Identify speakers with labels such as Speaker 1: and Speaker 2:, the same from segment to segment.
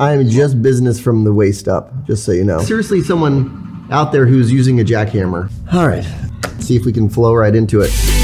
Speaker 1: I am just business from the waist up, just so you know. Seriously, someone out there who's using a jackhammer. All right, see if we can flow right into it.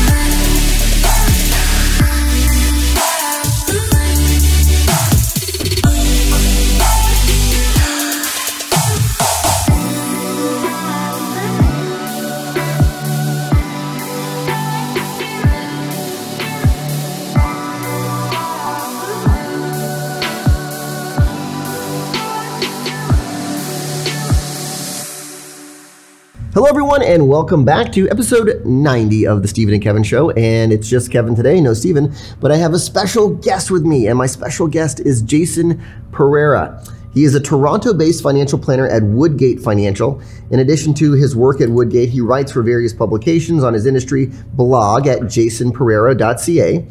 Speaker 1: And welcome back to episode 90 of the Stephen and Kevin Show. And it's just Kevin today, no Stephen, but I have a special guest with me, and my special guest is Jason Pereira. He is a Toronto based financial planner at Woodgate Financial. In addition to his work at Woodgate, he writes for various publications on his industry blog at jasonpereira.ca.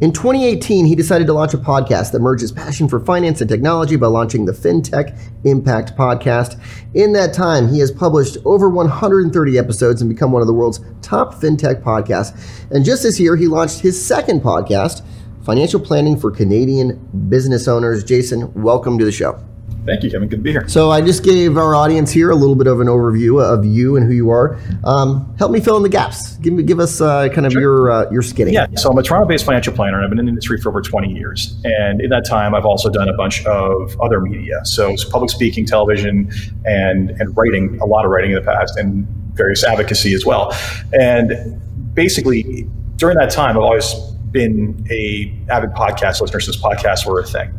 Speaker 1: In 2018, he decided to launch a podcast that merges passion for finance and technology by launching the FinTech Impact Podcast. In that time, he has published over 130 episodes and become one of the world's top FinTech podcasts. And just this year, he launched his second podcast, Financial Planning for Canadian Business Owners. Jason, welcome to the show.
Speaker 2: Thank you, Kevin. Good to be here.
Speaker 1: So I just gave our audience here a little bit of an overview of you and who you are. Um, help me fill in the gaps. Give me, give us uh, kind of sure. your uh, your skinny.
Speaker 2: Yeah. So I'm a Toronto-based financial planner, and I've been in the industry for over 20 years. And in that time, I've also done a bunch of other media, so public speaking, television, and and writing. A lot of writing in the past, and various advocacy as well. And basically, during that time, I've always been a avid podcast listener since podcasts were a thing,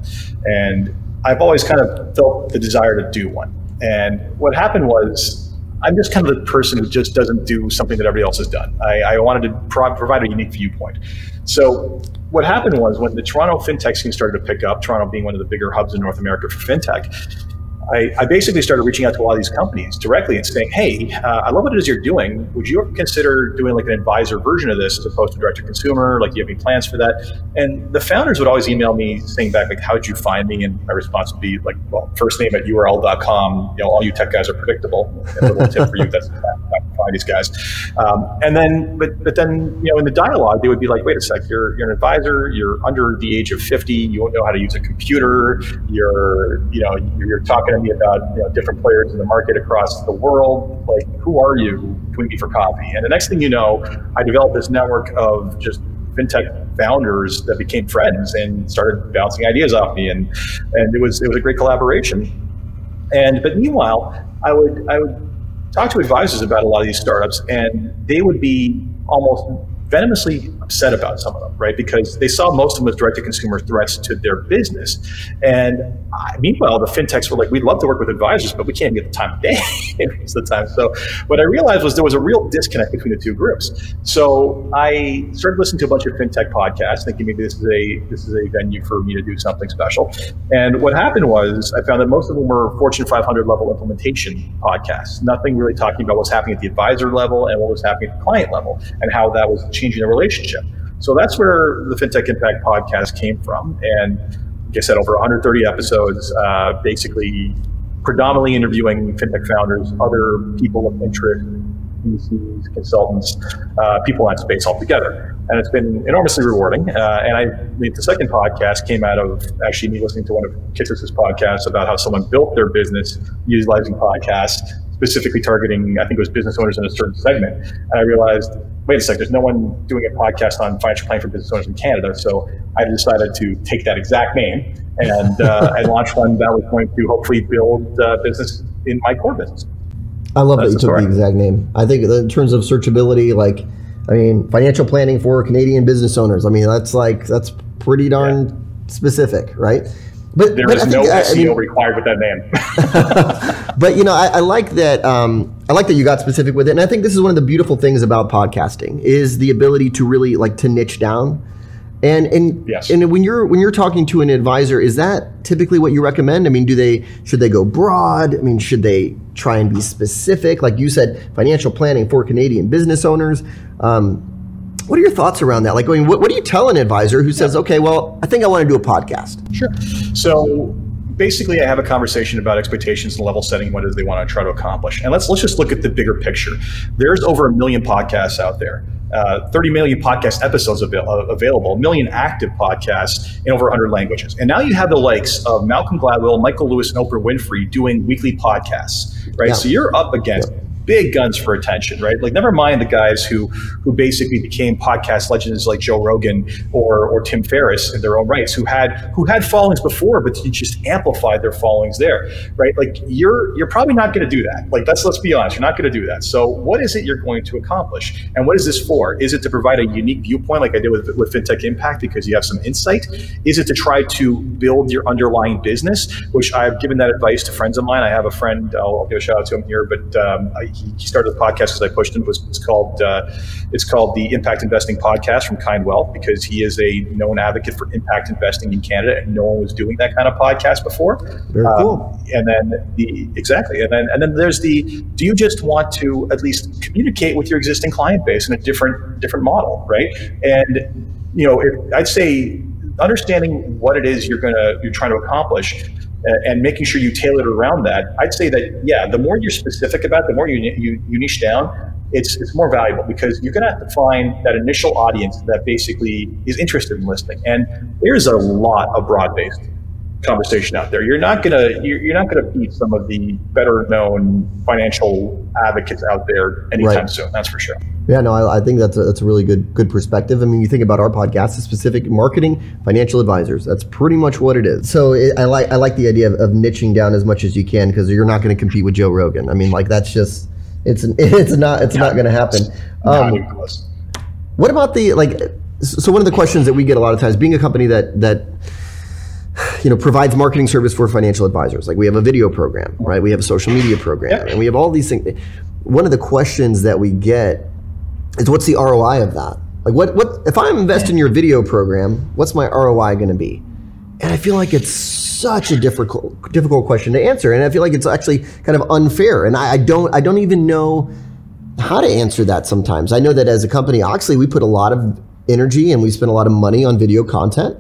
Speaker 2: and I've always kind of felt the desire to do one. And what happened was, I'm just kind of the person who just doesn't do something that everybody else has done. I, I wanted to pro- provide a unique viewpoint. So what happened was when the Toronto fintech scene started to pick up, Toronto being one of the bigger hubs in North America for fintech, I, I, basically started reaching out to a lot of these companies directly and saying, "Hey, uh, I love what it is you're doing. Would you ever consider doing like an advisor version of this as opposed to direct to consumer? Like, do you have any plans for that?" And the founders would always email me saying back, like, how'd you find me?" And my response would be like, "Well, first name at URL.com. You know, all you tech guys are predictable. a little tip for you. That's find these guys." Um, and then, but but then, you know, in the dialogue, they would be like, "Wait a sec, you're you're an advisor. You're under the age of 50. You don't know how to use a computer. You're you know you're talking." Me about you know, different players in the market across the world. Like, who are you? Can we meet for coffee? And the next thing you know, I developed this network of just fintech founders that became friends and started bouncing ideas off me, and and it was it was a great collaboration. And but meanwhile, I would I would talk to advisors about a lot of these startups, and they would be almost venomously upset about some of them, right? Because they saw most of them as direct to consumer threats to their business. And meanwhile, the fintechs were like, we'd love to work with advisors, but we can't get the time of day most of the time. So what I realized was there was a real disconnect between the two groups. So I started listening to a bunch of fintech podcasts, thinking maybe this is a this is a venue for me to do something special. And what happened was I found that most of them were Fortune 500 level implementation podcasts, nothing really talking about what's happening at the advisor level and what was happening at the client level and how that was changing the relationship. So that's where the FinTech Impact podcast came from. And like I said, over 130 episodes, uh, basically predominantly interviewing fintech founders, other people of interest, VCs, consultants, uh, people in that space altogether. And it's been enormously rewarding. Uh, and I, the second podcast came out of actually me listening to one of Kitces's podcasts about how someone built their business utilizing podcasts, specifically targeting, I think it was business owners in a certain segment. And I realized wait a second, there's no one doing a podcast on financial planning for business owners in Canada. So I decided to take that exact name and, uh, and launch one that was going to hopefully build uh, business in my core business.
Speaker 1: I love That's that you took the exact name. I think in terms of searchability, like, I mean, financial planning for Canadian business owners. I mean, that's like, that's pretty darn yeah. specific, right?
Speaker 2: But there but is no SEO I mean, required with that name.
Speaker 1: but you know, I, I like that. Um, I like that you got specific with it, and I think this is one of the beautiful things about podcasting is the ability to really like to niche down. And and yes. and when you're when you're talking to an advisor, is that typically what you recommend? I mean, do they should they go broad? I mean, should they try and be specific? Like you said, financial planning for Canadian business owners. Um, what are your thoughts around that? Like, I mean, what, what do you tell an advisor who says, okay, well, I think I want to do a podcast?
Speaker 2: Sure. So basically, I have a conversation about expectations and level setting, what it is they want to try to accomplish. And let's let's just look at the bigger picture. There's over a million podcasts out there. uh, 30 million podcast episodes avail- uh, available, a million active podcasts in over 100 languages. And now you have the likes of Malcolm Gladwell, Michael Lewis, and Oprah Winfrey doing weekly podcasts, right? Yeah. So you're up against. Yeah big guns for attention, right? Like never mind the guys who who basically became podcast legends like Joe Rogan or or Tim Ferriss in their own rights, who had who had followings before, but you just amplified their followings there, right? Like you're you're probably not going to do that. Like let's let's be honest, you're not going to do that. So what is it you're going to accomplish, and what is this for? Is it to provide a unique viewpoint, like I did with with FinTech Impact, because you have some insight? Is it to try to build your underlying business, which I've given that advice to friends of mine. I have a friend, I'll, I'll give a shout out to him here, but um, I, he started the podcast as I pushed him. It was it's called uh, it's called the Impact Investing Podcast from Kind Wealth because he is a known advocate for impact investing in Canada, and no one was doing that kind of podcast before.
Speaker 1: Very um, cool.
Speaker 2: And then the exactly, and then and then there's the do you just want to at least communicate with your existing client base in a different different model, right? And you know, if, I'd say understanding what it is you're gonna you're trying to accomplish and making sure you tailor it around that, I'd say that yeah, the more you're specific about, it, the more you, you you niche down, it's it's more valuable because you're going to have to find that initial audience that basically is interested in listening. And there's a lot of broad based conversation out there. You're not gonna you're, you're not gonna beat some of the better known financial advocates out there anytime right. soon. That's for sure.
Speaker 1: Yeah, no, I, I, think that's a, that's a really good good perspective. I mean, you think about our podcast, the specific marketing financial advisors. That's pretty much what it is. So it, I like I like the idea of, of niching down as much as you can because you're not going to compete with Joe Rogan. I mean, like that's just it's it's not it's yeah, not going to happen. Um, what about the like? So one of the questions that we get a lot of times, being a company that that you know provides marketing service for financial advisors like we have a video program right we have a social media program and we have all these things one of the questions that we get is what's the roi of that like what what if I invest investing in your video program what's my roi going to be and i feel like it's such a difficult difficult question to answer and i feel like it's actually kind of unfair and i, I don't i don't even know how to answer that sometimes i know that as a company Oechsli we put a lot of energy and we spend a lot of money on video content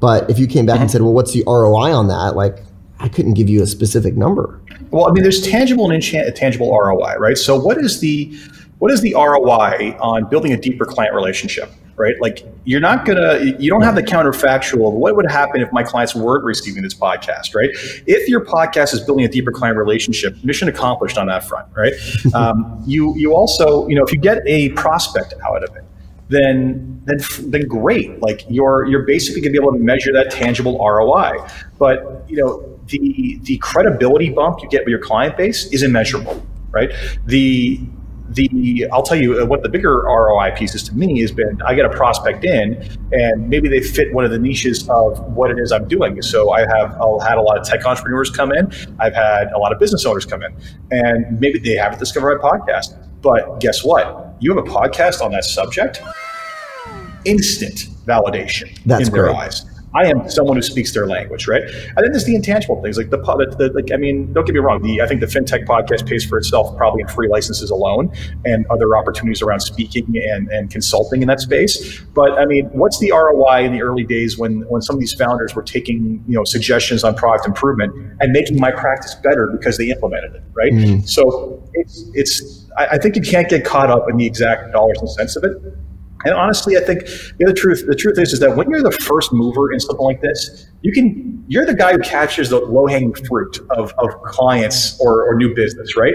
Speaker 1: but if you came back and mm-hmm. said, well, what's the ROI on that? Like, I couldn't give you a specific number.
Speaker 2: Well, I mean, there's tangible and intangible ROI, right? So, what is the what is the ROI on building a deeper client relationship, right? Like, you're not gonna, you don't have the counterfactual of what would happen if my clients weren't receiving this podcast, right? If your podcast is building a deeper client relationship, mission accomplished on that front, right? um, you you also, you know, if you get a prospect out of it, then then then great. Like you're you're basically going to be able to measure that tangible ROI. But you know the the credibility bump you get with your client base is immeasurable, right? The the I'll tell you uh, what the bigger ROI pieces to me has been. I get a prospect in, and maybe they fit one of the niches of what it is I'm doing. So I have I've had a lot of tech entrepreneurs come in. I've had a lot of business owners come in, and maybe they haven't discovered my podcast. But guess what? You have a podcast on that subject, instant validation
Speaker 1: That's
Speaker 2: in their eyes. I am someone who speaks their language, right? And then there's the intangible things, like the, the, the like. I mean, don't get me wrong. The I think the fintech podcast pays for itself, probably in free licenses alone, and other opportunities around speaking and, and consulting in that space. But I mean, what's the ROI in the early days when when some of these founders were taking you know suggestions on product improvement and making my practice better because they implemented it, right? Mm. So it's it's. I, I think you can't get caught up in the exact dollars and cents of it and honestly, I think the other truth, the truth is, is that when you're the first mover in something like this, you can, you're the guy who captures the low hanging fruit of, of clients or, or new business, right?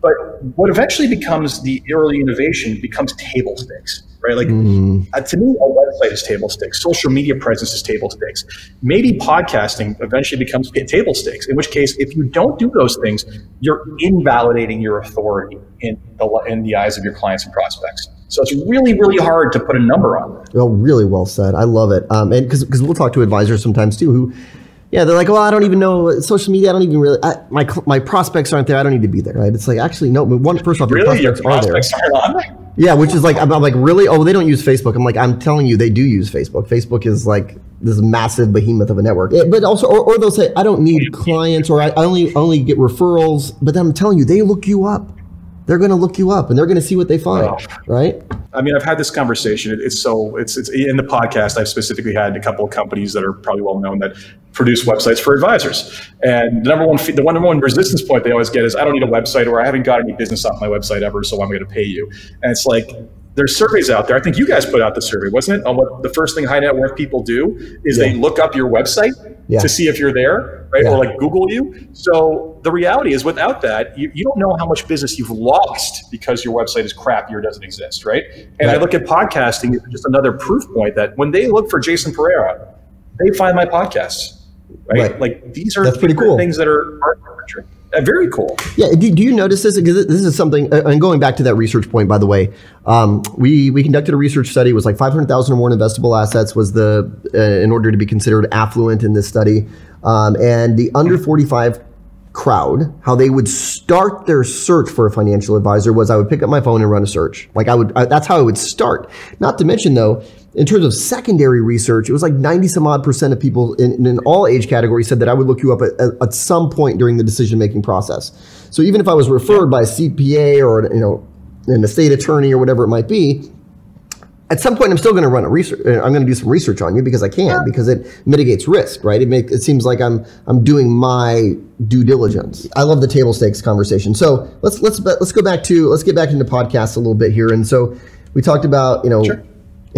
Speaker 2: But what eventually becomes the early innovation becomes table stakes, right? Like mm. uh, to me, a website is table stakes. Social media presence is table stakes. Maybe podcasting eventually becomes table stakes. In which case, if you don't do those things, you're invalidating your authority in the in the eyes of your clients and prospects. So it's really, really hard to put a number on that.
Speaker 1: Well, really well said. I love it. Um, and because we'll talk to advisors sometimes too who yeah, they're like, well, I don't even know social media. I don't even really. I, my my prospects aren't there. I don't need to be there, right? It's like actually no. One first off,
Speaker 2: really?
Speaker 1: your
Speaker 2: prospects, your prospects
Speaker 1: are there. Are yeah, which is like I'm, I'm, like really. Oh, they don't use Facebook. I'm like I'm telling you, they do use Facebook. Facebook is like this massive behemoth of a network. It, but also, or, or, they'll say I don't need clients, or I, I only only get referrals. But then I'm telling you, they look you up they're going to look you up and they're going to see what they find, right?
Speaker 2: I mean, I've had this conversation. It's so it's it's in the podcast. I've specifically had a couple of companies that are probably well known that produce websites for advisors. And the number one the one number one resistance point they always get is I don't need a website or I haven't got any business off my website ever, so I'm going to pay you. And it's like there's surveys out there. I think you guys put out the survey, wasn't it? On what the first thing high net worth people do is yeah. they look up your website yeah. to see if you're there, right? Yeah. Or like Google you. So the reality is, without that, you, you don't know how much business you've lost because your website is crappier or doesn't exist, right? And I look at podcasting as just another proof point that when they look for Jason Pereira, they find my podcasts, right? right. Like these are
Speaker 1: That's pretty cool.
Speaker 2: things that are arbitrary. Uh, very cool.
Speaker 1: Yeah. Do, do you notice this? Because this is something. Uh, and going back to that research point, by the way, um, we we conducted a research study. It was like five hundred thousand or more investable assets was the uh, in order to be considered affluent in this study, um, and the under forty five crowd, how they would start their search for a financial advisor was I would pick up my phone and run a search. Like I would, I, that's how I would start. Not to mention though, in terms of secondary research, it was like 90 some odd percent of people in, in all age categories said that I would look you up at, at some point during the decision making process. So even if I was referred by a CPA or you know an estate attorney or whatever it might be, at some point I'm still going to run a research. Uh, I'm going to do some research on you because I can because it mitigates risk, right? It make it seems like I'm I'm doing my due diligence. I love the table stakes conversation. So let's let's let's go back to let's get back into podcasts a little bit here. And so we talked about you know, sure.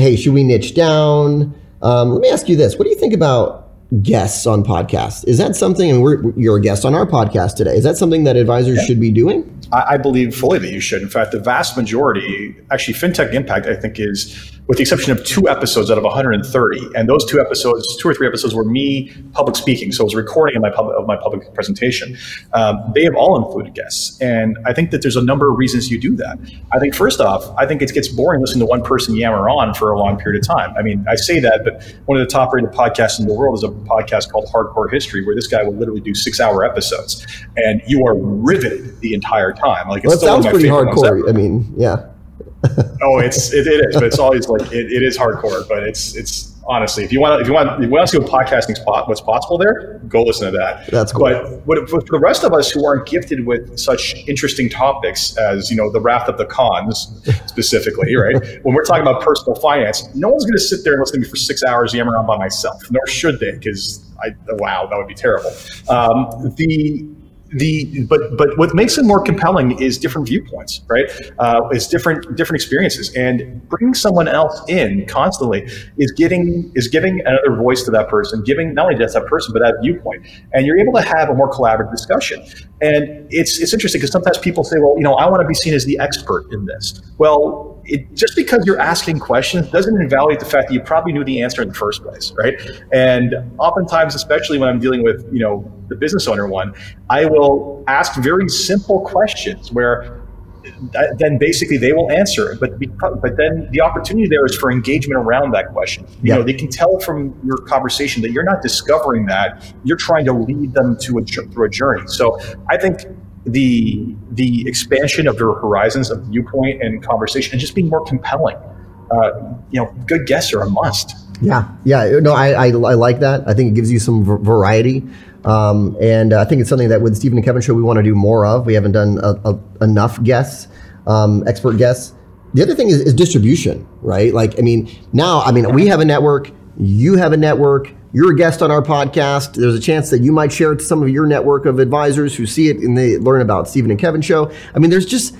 Speaker 1: Hey, should we niche down? Um, let me ask you this: What do you think about guests on podcasts? Is that something? And we're, you're a guest on our podcast today. Is that something that advisors yeah. should be doing?
Speaker 2: I, I believe fully that you should. In fact, the vast majority, actually, FinTech Impact, I think, is with the exception of two episodes out of 130. And those two episodes, two or three episodes, were me public speaking. So it was recording of my public, of my public presentation. Um, they have all included guests. And I think that there's a number of reasons you do that. I think, first off, I think it gets boring listening to one person yammer on for a long period of time. I mean, I say that, but one of the top rated podcasts in the world is a podcast called Hardcore History, where this guy will literally do six hour episodes. And you are riveted the entire time.
Speaker 1: Like, it's well, it sounds pretty hardcore. I mean, yeah
Speaker 2: oh, it's it, it is, but it's always like it, it is hardcore. But it's it's honestly, if you want if you want if you want to see what podcasting spot what's possible there, go listen to that.
Speaker 1: That's cool.
Speaker 2: But what, for the rest of us who aren't gifted with such interesting topics as you know the wrath of the Khans specifically, right? when we're talking about personal finance, no one's going to sit there and listen to me for six hours yammer on by myself. Nor should they, because I wow, that would be terrible. Um, the the but but what makes it more compelling is different viewpoints right? Uh, is different different experiences. And bringing someone else in constantly is getting is giving another voice to that person giving not only just that person but that viewpoint. And you're able to have a more collaborative discussion. And it's it's interesting because sometimes people say well you know i want to be seen as the expert in this. Well it, just because you're asking questions doesn't invalidate the fact that you probably knew the answer in the first place, right? And oftentimes, especially when I'm dealing with you know the business owner one, I will ask very simple questions where uh, then basically they will answer it. But because, but then the opportunity there is for engagement around that question. You yeah. know, they can tell from your conversation that you're not discovering that; you're trying to lead them to a through a journey. So I think the the expansion of their horizons of viewpoint and conversation and just being more compelling. Uh, you know, good guests are a must.
Speaker 1: Yeah, yeah. No, I, I, I like that. I think it gives you some v- variety. Um, and uh, I think it's something that with Stephen and Kevin show we want to do more of. We haven't done a, a, enough guests, um, expert guests. The other thing is, is distribution, right? Like, I mean, now, I mean, we have a network. You have a network you're a guest on our podcast. There's a chance that you might share it to some of your network of advisors who see it and they learn about Stephen and Kevin show. I mean, there's just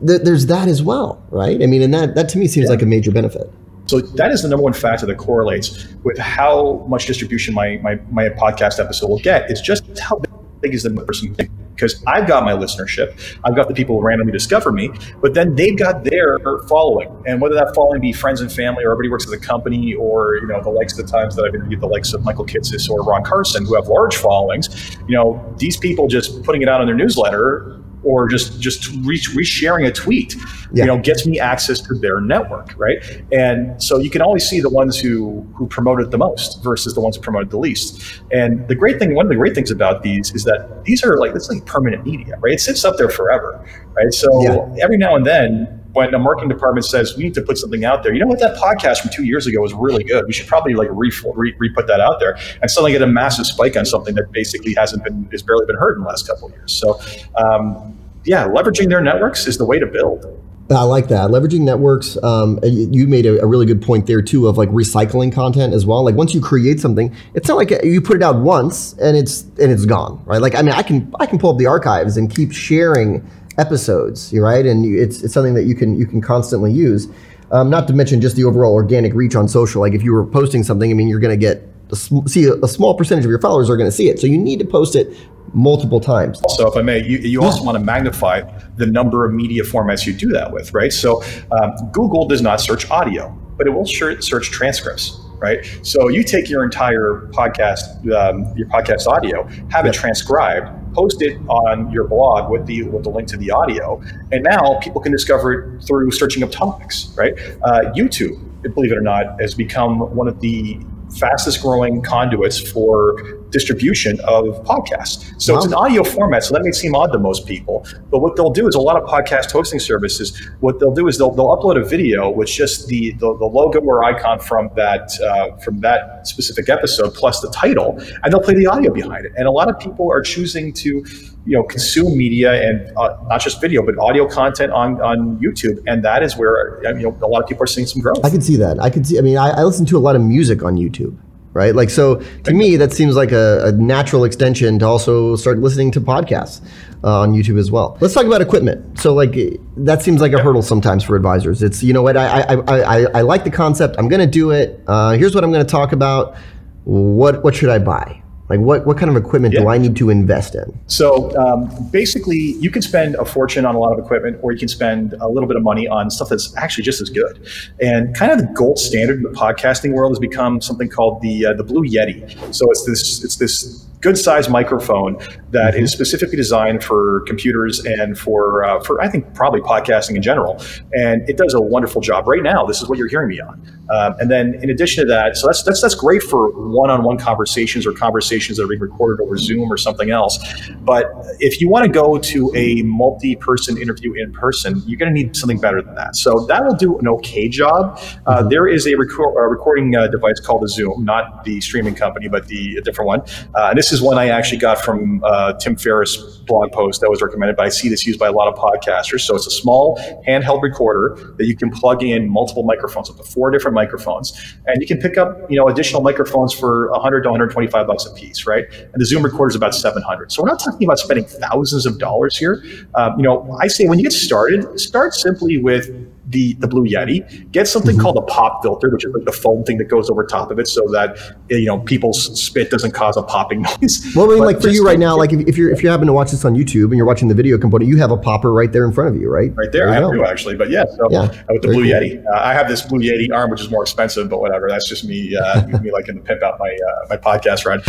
Speaker 1: there's that as well, right? I mean, and that that to me seems yeah. like a major benefit.
Speaker 2: So that is the number one factor that correlates with how much distribution my my, my podcast episode will get. It's just how big is the person because I've got my listenership, I've got the people who randomly discover me, but then they've got their following, and whether that following be friends and family, or everybody works at the company, or you know the likes of the times that I've interviewed the likes of Michael Kitces or Ron Carson, who have large followings, you know these people just putting it out on their newsletter or just just re- resharing a tweet yeah. you know gets me access to their network right and so you can always see the ones who who promoted the most versus the ones who promoted the least and the great thing one of the great things about these is that these are like it's like permanent media right it sits up there forever right so yeah. every now and then when a marketing department says we need to put something out there, you know what? That podcast from two years ago was really good. We should probably like re, re, re put that out there, and suddenly get a massive spike on something that basically hasn't been has barely been heard in the last couple of years. So, um, yeah, leveraging their networks is the way to build.
Speaker 1: I like that. Leveraging networks. Um, you made a, a, really good point there too of like recycling content as well. Like once you create something, it's not like you put it out once and it's and it's gone, right? Like I mean, I can I can pull up the archives and keep sharing episodes, right? And you, it's it's something that you can you can constantly use. Um, not to mention just the overall organic reach on social. Like if you were posting something, I mean, you're going to get a sm- see a, a small percentage of your followers are going to see it. So you need to post it multiple times.
Speaker 2: So, if I may, you, you also want to magnify the number of media formats you do that with, right? So, um, Google does not search audio, but it will search transcripts right? So you take your entire podcast, um, your podcast audio, have it transcribed, post it on your blog with the with the link to the audio, and now people can discover it through searching up topics, right? Uh, YouTube, believe it or not, has become one of the fastest growing conduits for distribution of podcasts. So wow. it's an audio format, so that may seem odd to most people. But what they'll do is a lot of podcast hosting services, what they'll do is they'll, they'll upload a video with just the, the, the logo or icon from that uh, from that specific episode plus the title, and they'll play the audio behind it. And a lot of people are choosing to you know consume media and uh, not just video but audio content on on YouTube and that is where you know a lot of people are seeing some growth.
Speaker 1: I can see that. I can see I mean I, I listen to a lot of music on YouTube right? Like, so to me, that seems like a, a natural extension to also start listening to podcasts uh, on YouTube as well. Let's talk about equipment. So, like, that seems like a hurdle sometimes for advisors. It's, you know what, I, I, I, I like the concept, I'm going to do it. Uh, here's what I'm going to talk about. What, what should I buy? Like what, what kind of equipment yeah. do I need to invest in?
Speaker 2: So um, basically, you can spend a fortune on a lot of equipment, or you can spend a little bit of money on stuff that's actually just as good. And kind of the gold standard in the podcasting world has become something called the uh, the Blue Yeti. So it's this it's this good sized microphone that mm-hmm. is specifically designed for computers and for uh, for I think probably podcasting in general. And it does a wonderful job. Right now, this is what you're hearing me on. Um, and then in addition to that, so that's that's that's great for one on one conversations or conversations that are being recorded over Zoom or something else. But if you want to go to a multi person interview in person, you're going to need something better than that. So that will do an okay job. Uh, mm-hmm. there is a, record, a recording uh, device called a Zoom, not the streaming company, but the different one. Uh, and this is one I actually got from uh, Tim Ferriss blog post that was recommended, but I see this used by a lot of podcasters. So it's a small handheld recorder that you can plug in multiple microphones, up to four different microphones, and you can pick up you know additional microphones for 100 to 125 bucks a piece, right? And the Zoom recorder is about 700. So we're not talking about spending thousands of dollars here. Um, you know, I say when you get started, start simply with the, the Blue Yeti. Get something mm-hmm. called a pop filter, which is like the foam thing that goes over top of it, so that you know people's spit doesn't cause a popping noise.
Speaker 1: Well, I mean, like for you right now, like if, if, you're if you happen to watch this on YouTube and you're watching the video component, you have a popper right there in front of you, right?
Speaker 2: Right there, there I do actually. But yeah, so yeah, with the Blue cool. Yeti, uh, I have this Blue Yeti arm, which is more expensive, but whatever. That's just me uh, me liking to pimp out my uh, my podcast ride.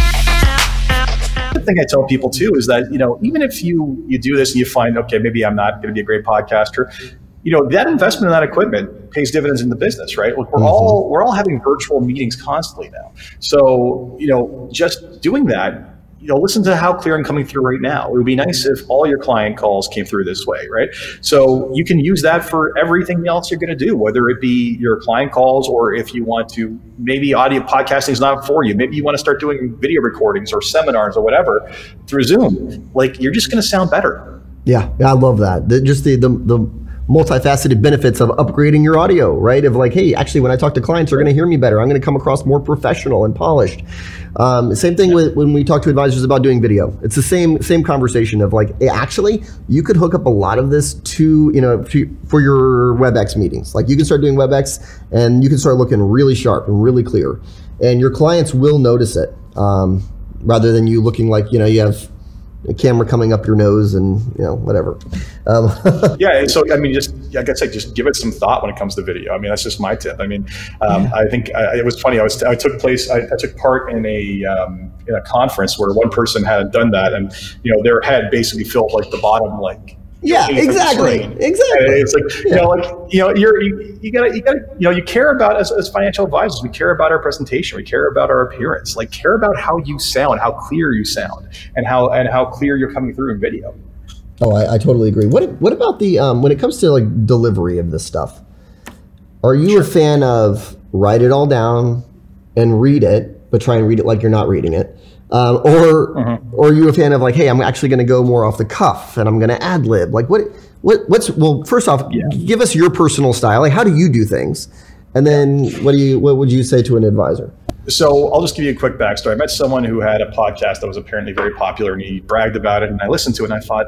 Speaker 2: The thing I tell people too is that you know even if you you do this and you find okay maybe I'm not going to be a great podcaster, you know that investment in that equipment pays dividends in the business right? We're mm-hmm. all we're all having virtual meetings constantly now. So you know just doing that you know listen to how clear i'm coming through right now. It would be nice if all your client calls came through this way right? So you can use that for everything else you're going to do whether it be your client calls or if you want to maybe audio podcasting is not for you. Maybe you want to start doing video recordings or seminars or whatever through zoom. Like you're just going to sound better.
Speaker 1: Yeah, yeah i love that. The, just the, the the multifaceted benefits of upgrading your audio, right? Of like, hey, actually, when I talk to clients, they're going to hear me better. I'm going to come across more professional and polished. Um, same thing with when we talk to advisors about doing video. It's the same same conversation of like, hey, actually, you could hook up a lot of this to you know to, for your WebEx meetings. Like you can start doing WebEx, and you can start looking really sharp and really clear, and your clients will notice it. Um, rather than you looking like you know you have a camera coming up your nose and you know whatever. Um,
Speaker 2: yeah, so I mean, just like I said, just give it some thought when it comes to video. I mean, that's just my tip. I mean, um, yeah. I think I, it was funny. I was I took place. I, I took part in a um, in a conference where one person had done that, and you know their head basically filled like the bottom like
Speaker 1: yeah, exactly, exactly.
Speaker 2: And it's like yeah. you know, like you know, you're you, you, gotta you gotta you know, you care about as, as financial advisors, we care about our presentation, we care about our appearance, like care about how you sound, how clear you sound, and how and how clear you're coming through in video.
Speaker 1: Oh, I, I totally agree. What what about the um, when it comes to like delivery of this stuff? Are you sure. a fan of write it all down and read it, but try and read it like you're not reading it? Um, or mm-hmm. or are you a fan of like, hey, I'm actually going to go more off the cuff and I'm going to ad lib? Like, what what what's well? First off, yeah. give us your personal style. Like, how do you do things? And then what do you what would you say to an advisor?
Speaker 2: So I'll just give you a quick backstory. I met someone who had a podcast that was apparently very popular, and he bragged about it. And I listened to it, and I thought,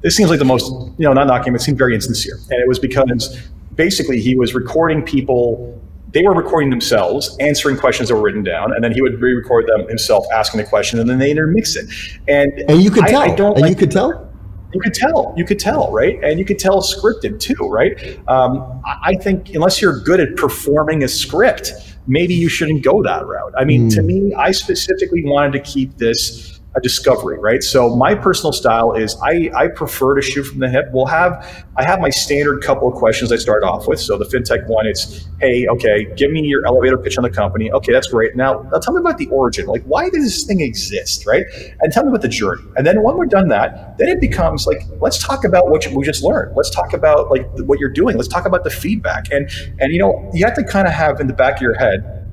Speaker 2: this seems like the most, you know, not knocking him, it seemed very insincere. And it was because basically he was recording people they were recording themselves, answering questions that were written down, and then he would re-record them himself, asking the question, and then they intermix it. And
Speaker 1: and you could I, tell. I don't and like, you could tell.
Speaker 2: You could tell. You could tell, right? And you could tell scripted too, right? Um, I think unless you're good at performing a script, maybe you shouldn't go that route. I mean, mm. to hmm. me, I specifically wanted to keep this a discovery, right? So my personal style is I, I prefer to shoot from the hip. We'll have I have my standard couple of questions I start off with. So the fintech one, it's hey, okay, give me your elevator pitch on the company. Okay, that's great. Now, now tell me about the origin. Like, why does this thing exist, right? And tell me about the journey. And then when we're done that, then it becomes like, let's talk about what we just learned. Let's talk about like what you're doing. Let's talk about the feedback. And and you know, you have to kind of have in the back of your head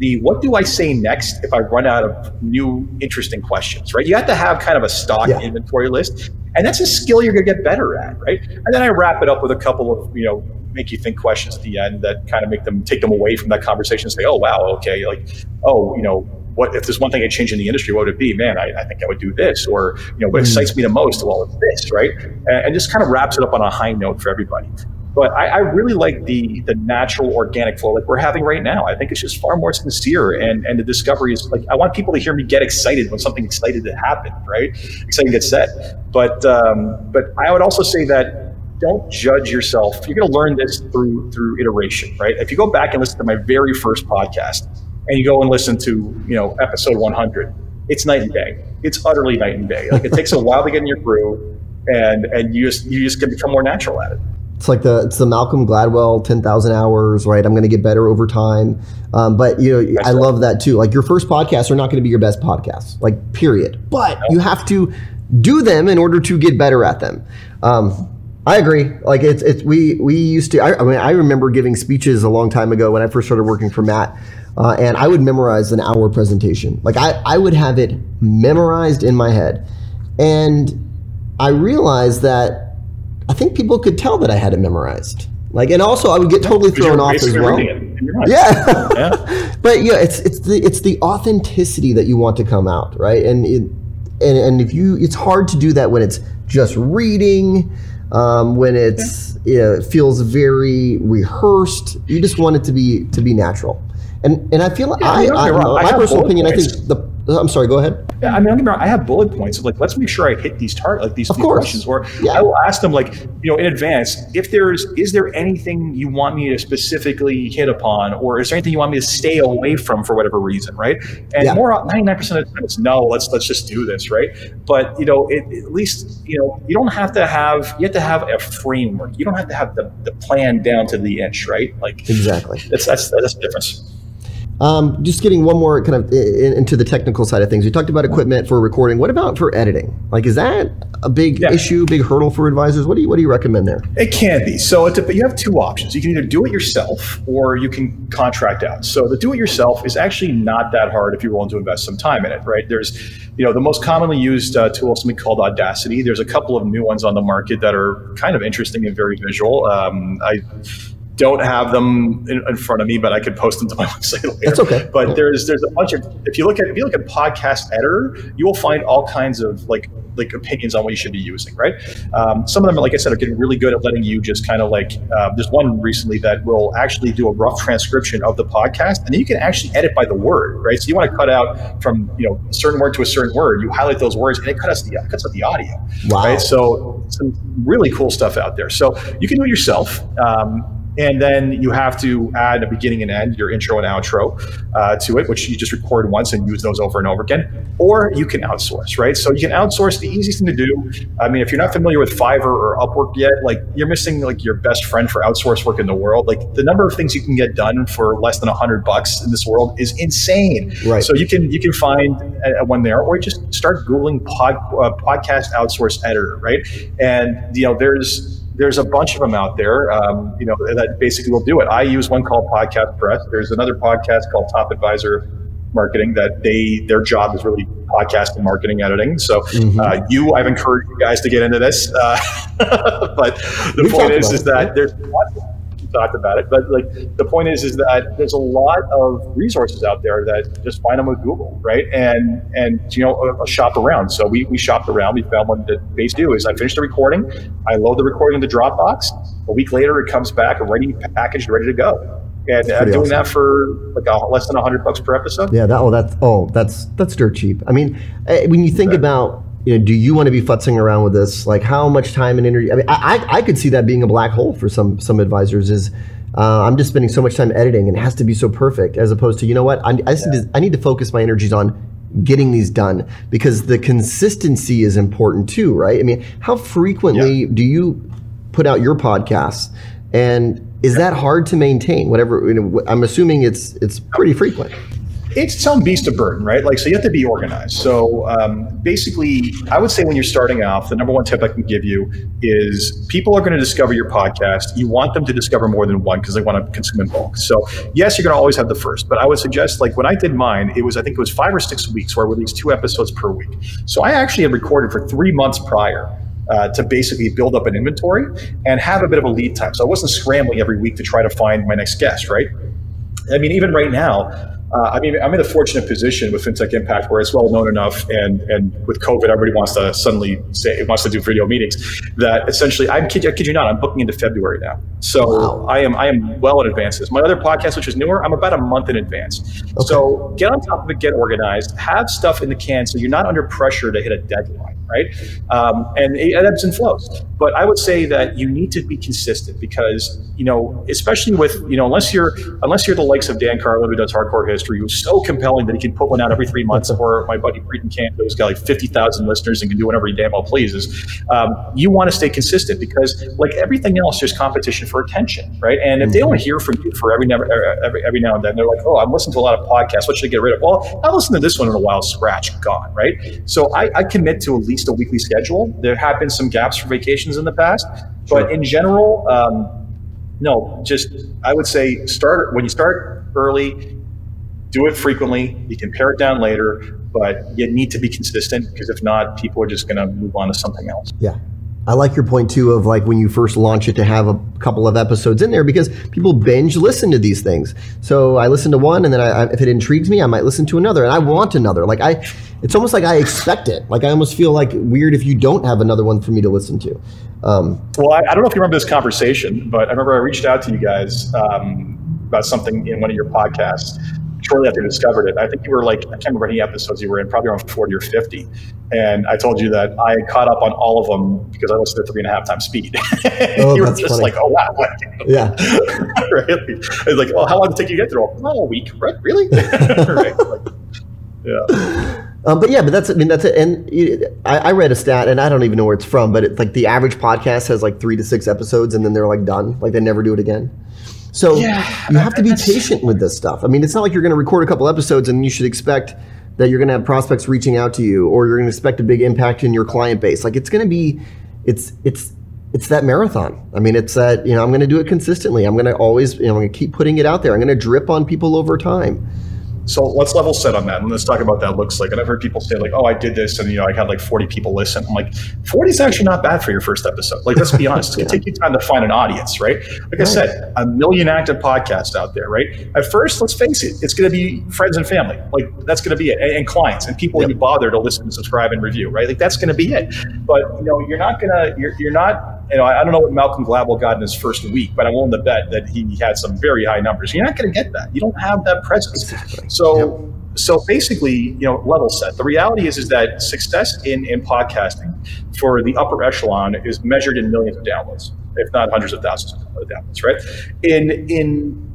Speaker 2: the what do I say next if I run out of new interesting questions, right? You have to have kind of a stock yeah. inventory list. And that's a skill you're going to get better at, right? And then I wrap it up with a couple of, you know, make you think questions at the end that kind of make them take them away from that conversation and say, oh, wow, okay, like, oh, you know, what if there's one thing I change in the industry, what would it be? Man, I, I think I would do this, or you know, what mm. excites me the most? Well, it's this, right? And, and just kind of wraps it up on a high note for everybody. But I, I, really like the the natural organic flow like we're having right now. I think it's just far more sincere and and the discovery is like I want people to hear me get excited when something excited to happen, right? Exciting gets said. But um, but I would also say that don't judge yourself. You're going to learn this through through iteration, right? If you go back and listen to my very first podcast and you go and listen to you know episode 100, it's night and day. It's utterly night and day. Like it takes a while to get in your groove, and and you just you just can become more natural at it.
Speaker 1: It's like the it's the Malcolm Gladwell ten thousand hours, right? I'm going to get better over time. Um, but you know, I love that too. Like your first podcasts are not going to be your best podcasts, like period. But you have to do them in order to get better at them. Um, I agree. Like it's it's we we used to. I, I, mean, I remember giving speeches a long time ago when I first started working for Matt, uh, and I would memorize an hour presentation. Like I I would have it memorized in my head, and I realized that I think people could tell that I had it memorized. Like, and also I would get totally thrown off as well. Yeah, yeah. but yeah, it's it's the it's the authenticity that you want to come out, right? And it, and and if you, it's hard to do that when it's just reading, um, when it's yeah. you know, it feels very rehearsed. You just want it to be to be natural. And and I feel yeah, I, I, I, my personal opinion. I think the I'm sorry. Go ahead.
Speaker 2: Yeah, I mean, I have bullet points of like, let's make sure I hit these target, like these, these questions, or yeah. I will ask them like, you know, in advance, if there's, is there anything you want me to specifically hit upon, or is there anything you want me to stay away from for whatever reason, right? And yeah. more, 99 percent of the time, it's no. Let's let's just do this, right? But you know, it, at least you know, you don't have to have, you have to have a framework. You don't have to have the, the plan down to the inch, right? Like
Speaker 1: exactly.
Speaker 2: That's that's that's the difference.
Speaker 1: Um, just getting one more kind of in, into the technical side of things. We talked about equipment for recording. What about for editing? Like, is that a big yeah. issue, big hurdle for advisors? What do you what do you recommend there?
Speaker 2: It can be. So it's a, you have two options. You can either do it yourself or you can contract out. So the do it yourself is actually not that hard if you're willing to invest some time in it. Right? There's, you know, the most commonly used uh, tool is something called Audacity. There's a couple of new ones on the market that are kind of interesting and very visual. Um, I don't have them in, in, front of me, but I could post them to my website later.
Speaker 1: That's okay.
Speaker 2: But yeah. there's there's a bunch of if you look at if you look at podcast editor, you will find all kinds of like like opinions on what you should be using, right? Um, some of them, like I said, are getting really good at letting you just kind of like. Uh, there's one recently that will actually do a rough transcription of the podcast, and then you can actually edit by the word, right? So you want to cut out from you know a certain word to a certain word, you highlight those words, and it cuts the cuts out the audio, wow. right? So some really cool stuff out there. So you can do it yourself. Um, and then you have to add a beginning and end, your intro and outro uh, to it, which you just record once and use those over and over again. Or you can outsource, right? So you can outsource. The easiest thing to do. I mean, if you're not familiar with Fiverr or Upwork yet, like you're missing like your best friend for outsource work in the world. Like the number of things you can get done for less than a hundred bucks in this world is insane.
Speaker 1: Right.
Speaker 2: So you can you can find one there, or just start googling pod, uh, podcast outsource editor, right? And you know, there's there's a bunch of them out there, um, you know, that basically will do it. I use one called Podcast Press. There's another podcast called Top Advisor Marketing that they their job is really podcast and marketing editing. So mm-hmm. uh, you, I've encouraged you guys to get into this, uh, but the We've point is, is that there's talked about it. But like the point is, is that there's a lot of resources out there that just find them with Google, right? And and you know, a, a shop around. So we we shopped around. We found one that basically do is I finish the recording, I load the recording in the Dropbox. A week later, it comes back ready packaged, ready to go and uh, doing awesome. that for like a, less than hundred bucks per episode.
Speaker 1: Yeah, that oh that's oh that's that's dirt cheap. I mean, eh, when you think about you know, do you want to be futzing around with this? Like, how much time and energy? I mean, I, I could see that being a black hole for some some advisors. Is uh, I'm just spending so much time editing, and it has to be so perfect, as opposed to you know what? I, I, yeah. need, to, I need to focus my energies on getting these done because the consistency is important too, right? I mean, how frequently yeah. do you put out your podcasts, and is that hard to maintain? Whatever you know, I'm assuming it's it's pretty frequent
Speaker 2: it's own beast of burden, right? Like, so you have to be organized. So um, basically, I would say when you're starting off, the number one tip I can give you is people are going to discover your podcast. You want them to discover more than one because they want to consume in bulk. So yes, you're going to always have the first, but I would suggest like when I did mine, it was I think it was five or six weeks where I released two episodes per week. So I actually had recorded for three months prior. Uh, to basically build up an inventory and have a bit of a lead time. So I wasn't scrambling every week to try to find my next guest, right? I mean, even right now, uh, I mean, I'm in a fortunate position with FinTech Impact where it's well known enough, and and with COVID, everybody wants to suddenly say it wants to do video meetings. That essentially, I'm kid, I kid you not, I'm booking into February now, so wow. I am I am well in advance. My other podcast, which is newer, I'm about a month in advance. Okay. So get on top of it, get organized, have stuff in the can, so you're not under pressure to hit a deadline right? Um, and it ebbs and flows. But I would say that you need to be consistent because you know, especially with you know, unless you're unless you're the likes of Dan Carlin who does hardcore history, who's so compelling that he can put one out every three months, or my buddy Breeden Camp who's got like fifty thousand listeners and can do whatever he damn well pleases. Um, you want to stay consistent because, like everything else, there's competition for attention, right? And if they don't hear from you for every never every, every now and then, they're like, oh, I'm listening to a lot of podcasts. What should I get rid of? Well, I listened to this one in a while. Scratch gone, right? So I, I commit to at least a weekly schedule. There have been some gaps for vacations in the past, sure. but in general, um, no, just I would say start when you start early, do it frequently. You can pare it down later, but you need to be consistent because if not, people are just going to move on to something else.
Speaker 1: Yeah. I like your point too of like when you first launch it to have a couple of episodes in there because people binge listen to these things. So I listen to one and then I, if it intrigues me, I might listen to another and I want another. Like I, it's almost like I expect it. Like I almost feel like weird if you don't have another one for me to listen to.
Speaker 2: Um, well, I, I, don't know if you remember this conversation, but I remember I reached out to you guys um, about something in one of your podcasts shortly after you discovered it. I think you were like, I can't remember any episodes you were in, probably around 40 or 50. And I told you that I caught up on all of them because I listened at three and a half times speed. Oh, you were just funny. like, oh, wow.
Speaker 1: yeah.
Speaker 2: right? It's like, well, how long did it take you to get through? Oh, a week. Right? Really? right? Like,
Speaker 1: yeah. Um, but yeah, but that's I mean that's it. And I, I, read a stat, and I don't even know where it's from, but it's like the average podcast has like three to six episodes, and then they're like done, like they never do it again. So yeah, you have to be patient with this stuff. I mean, it's not like you're going to record a couple episodes and you should expect that you're going to have prospects reaching out to you or you're going to expect a big impact in your client base. Like it's going to be, it's it's it's that marathon. I mean, it's that you know I'm going to do it consistently. I'm going to always you know I'm going to keep putting it out there. I'm going to drip on people over time.
Speaker 2: So let's level set on that and let's talk about that looks like. And I've heard people say like, "Oh, I did this," and you know, I had like 40 people listen. I'm like, 40 is actually not bad for your first episode. Like, let's be honest, it's gonna take you time to find an audience, right? Like. I said, a million active podcasts out there, right? At first, let's face it, it's gonna be friends and family. Like that's gonna be it, and, and clients and people yep. you bother to listen, and subscribe, and review, right? Like that's gonna be it. But you know, you're not gonna, you're, you're not you know, I, don't know what Malcolm Gladwell got in his first week, but I'm willing to bet that he had some very high numbers. You're not going to get that. You don't have that presence. Exactly. So, yep so basically, you know, level set. The reality is is that success in, in podcasting for the upper echelon is measured in millions of downloads, if not hundreds of thousands of downloads, right? In in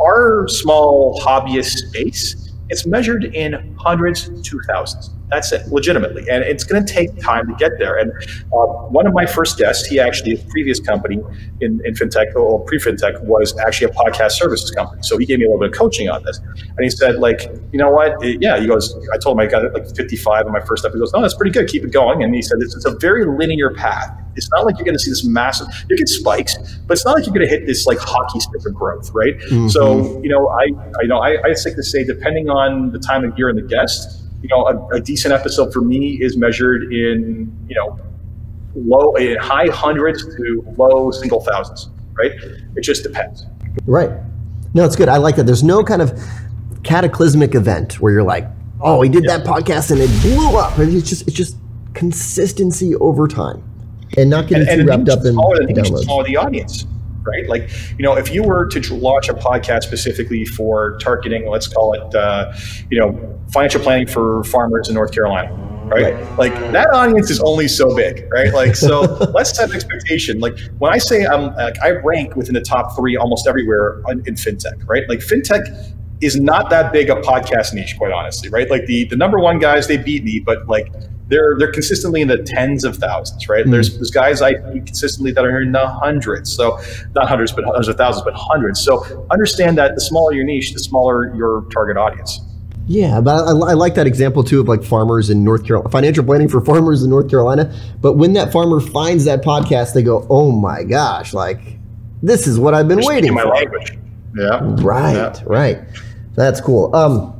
Speaker 2: our small hobbyist space, it's measured in hundreds to thousands. That's it, legitimately. And it's going to take time to get there. And uh, one of my first guests, he actually, his previous company in, in fintech or pre fintech was actually a podcast services company. So he gave me a little bit of coaching on this. And he said, like, you know what? It, yeah, he goes, I told him I got like 55 in my first step. He goes, no, that's pretty good. Keep it going. And he said, it's, it's a very linear path. It's not like you're going to see this massive, you get spikes, but it's not like you're going to hit this like hockey stick of growth, right? Mm-hmm. So, you know, I, I you know, I, I like to say, depending on the time of year and the guest, you know, a, a, decent episode for me is measured in, you know, low, in high hundreds to low single thousands, right? It just depends.
Speaker 1: Right. No, it's good. I like that. There's no kind of cataclysmic event where you're like, oh, he did that podcast and it blew up. It's just it's just consistency over time and not getting
Speaker 2: and,
Speaker 1: too wrapped up in
Speaker 2: smaller, the
Speaker 1: downloads.
Speaker 2: smaller the audience, right? Like, you know, if you were to launch a podcast specifically for targeting, let's call it, uh, you know, financial planning for farmers in North Carolina, right? right? Like that audience is only so big, right? Like, so let's set an expectation. Like when I say I'm, like, I rank within the top three almost everywhere in, in fintech, right? Like fintech is not that big a podcast niche, quite honestly, right? Like the the number one guys, they beat me, but like they're they're consistently in the tens of thousands, right? Mm. There's there's guys I beat consistently that are in the hundreds, so not hundreds, but hundreds of thousands, but hundreds. So understand that the smaller your niche, the smaller your target audience.
Speaker 1: Yeah, but I, I, like that example too of like farmers in North Carolina, financial planning for farmers in North Carolina. But when that farmer finds that podcast, they go, "Oh my gosh, like this is what I've been waiting
Speaker 2: my
Speaker 1: for."
Speaker 2: language. Yeah.
Speaker 1: Right.
Speaker 2: Yeah.
Speaker 1: Right. That's cool. Um,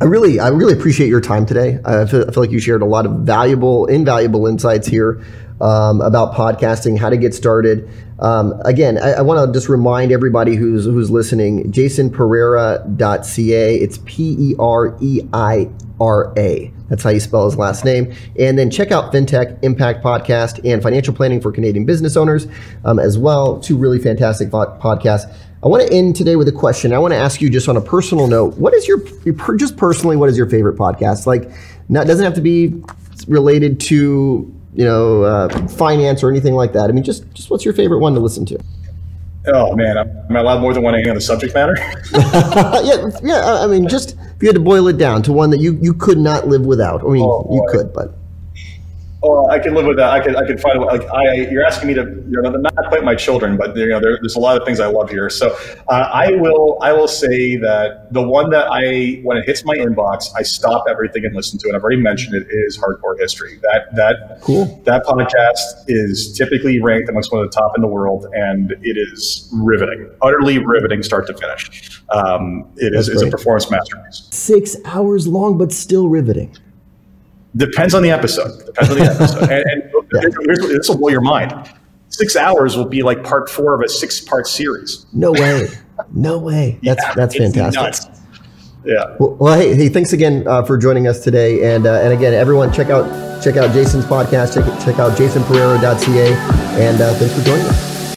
Speaker 1: I really, I really appreciate your time today. I feel, I feel like you shared a lot of valuable, invaluable insights here um, about podcasting, how to get started. Um, again, I, I want to just remind everybody who's who's listening, jasonpereira.ca. It's P E R E I R A. That's how you spell his last name. And then check out FinTech Impact Podcast and Financial Planning for Canadian Business Owners um, as well. Two really fantastic podcasts. I want to end today with a question. I want to ask you just on a personal note. What is your, just personally, what is your favorite podcast? Like, not doesn't have to be related to you know uh, finance or anything like that. I mean, just just what's your favorite one to listen to?
Speaker 2: Oh man, am I allowed more than one on the subject matter?
Speaker 1: yeah, yeah. I mean, just if you had to boil it down to one that you you could not live without. I mean, oh, you could, but
Speaker 2: Oh, I can live with that. I could, I could find like I. You're asking me to, you know, not quite my children, but you know, there, there's a lot of things I love here. So uh, I will, I will say that the one that I, when it hits my inbox, I stop everything and listen to it. I've already mentioned it is Hardcore History. That that
Speaker 1: cool.
Speaker 2: That podcast is typically ranked amongst one of the top in the world, and it is riveting, utterly riveting, start to finish. Um, it is, it's a performance masterpiece.
Speaker 1: Six hours long, but still riveting.
Speaker 2: Depends on the episode. Depends on the episode. and, and yeah. this will blow your mind. Six hours will be like part four of a six-part series.
Speaker 1: No way. No way. That's yeah, that's fantastic. Nuts.
Speaker 2: Yeah.
Speaker 1: Well, well, hey, hey, thanks again uh, for joining us today, and uh, and again, everyone, check out check out Jason's podcast. Check check out jasonpereira.ca, and uh, thanks for joining us.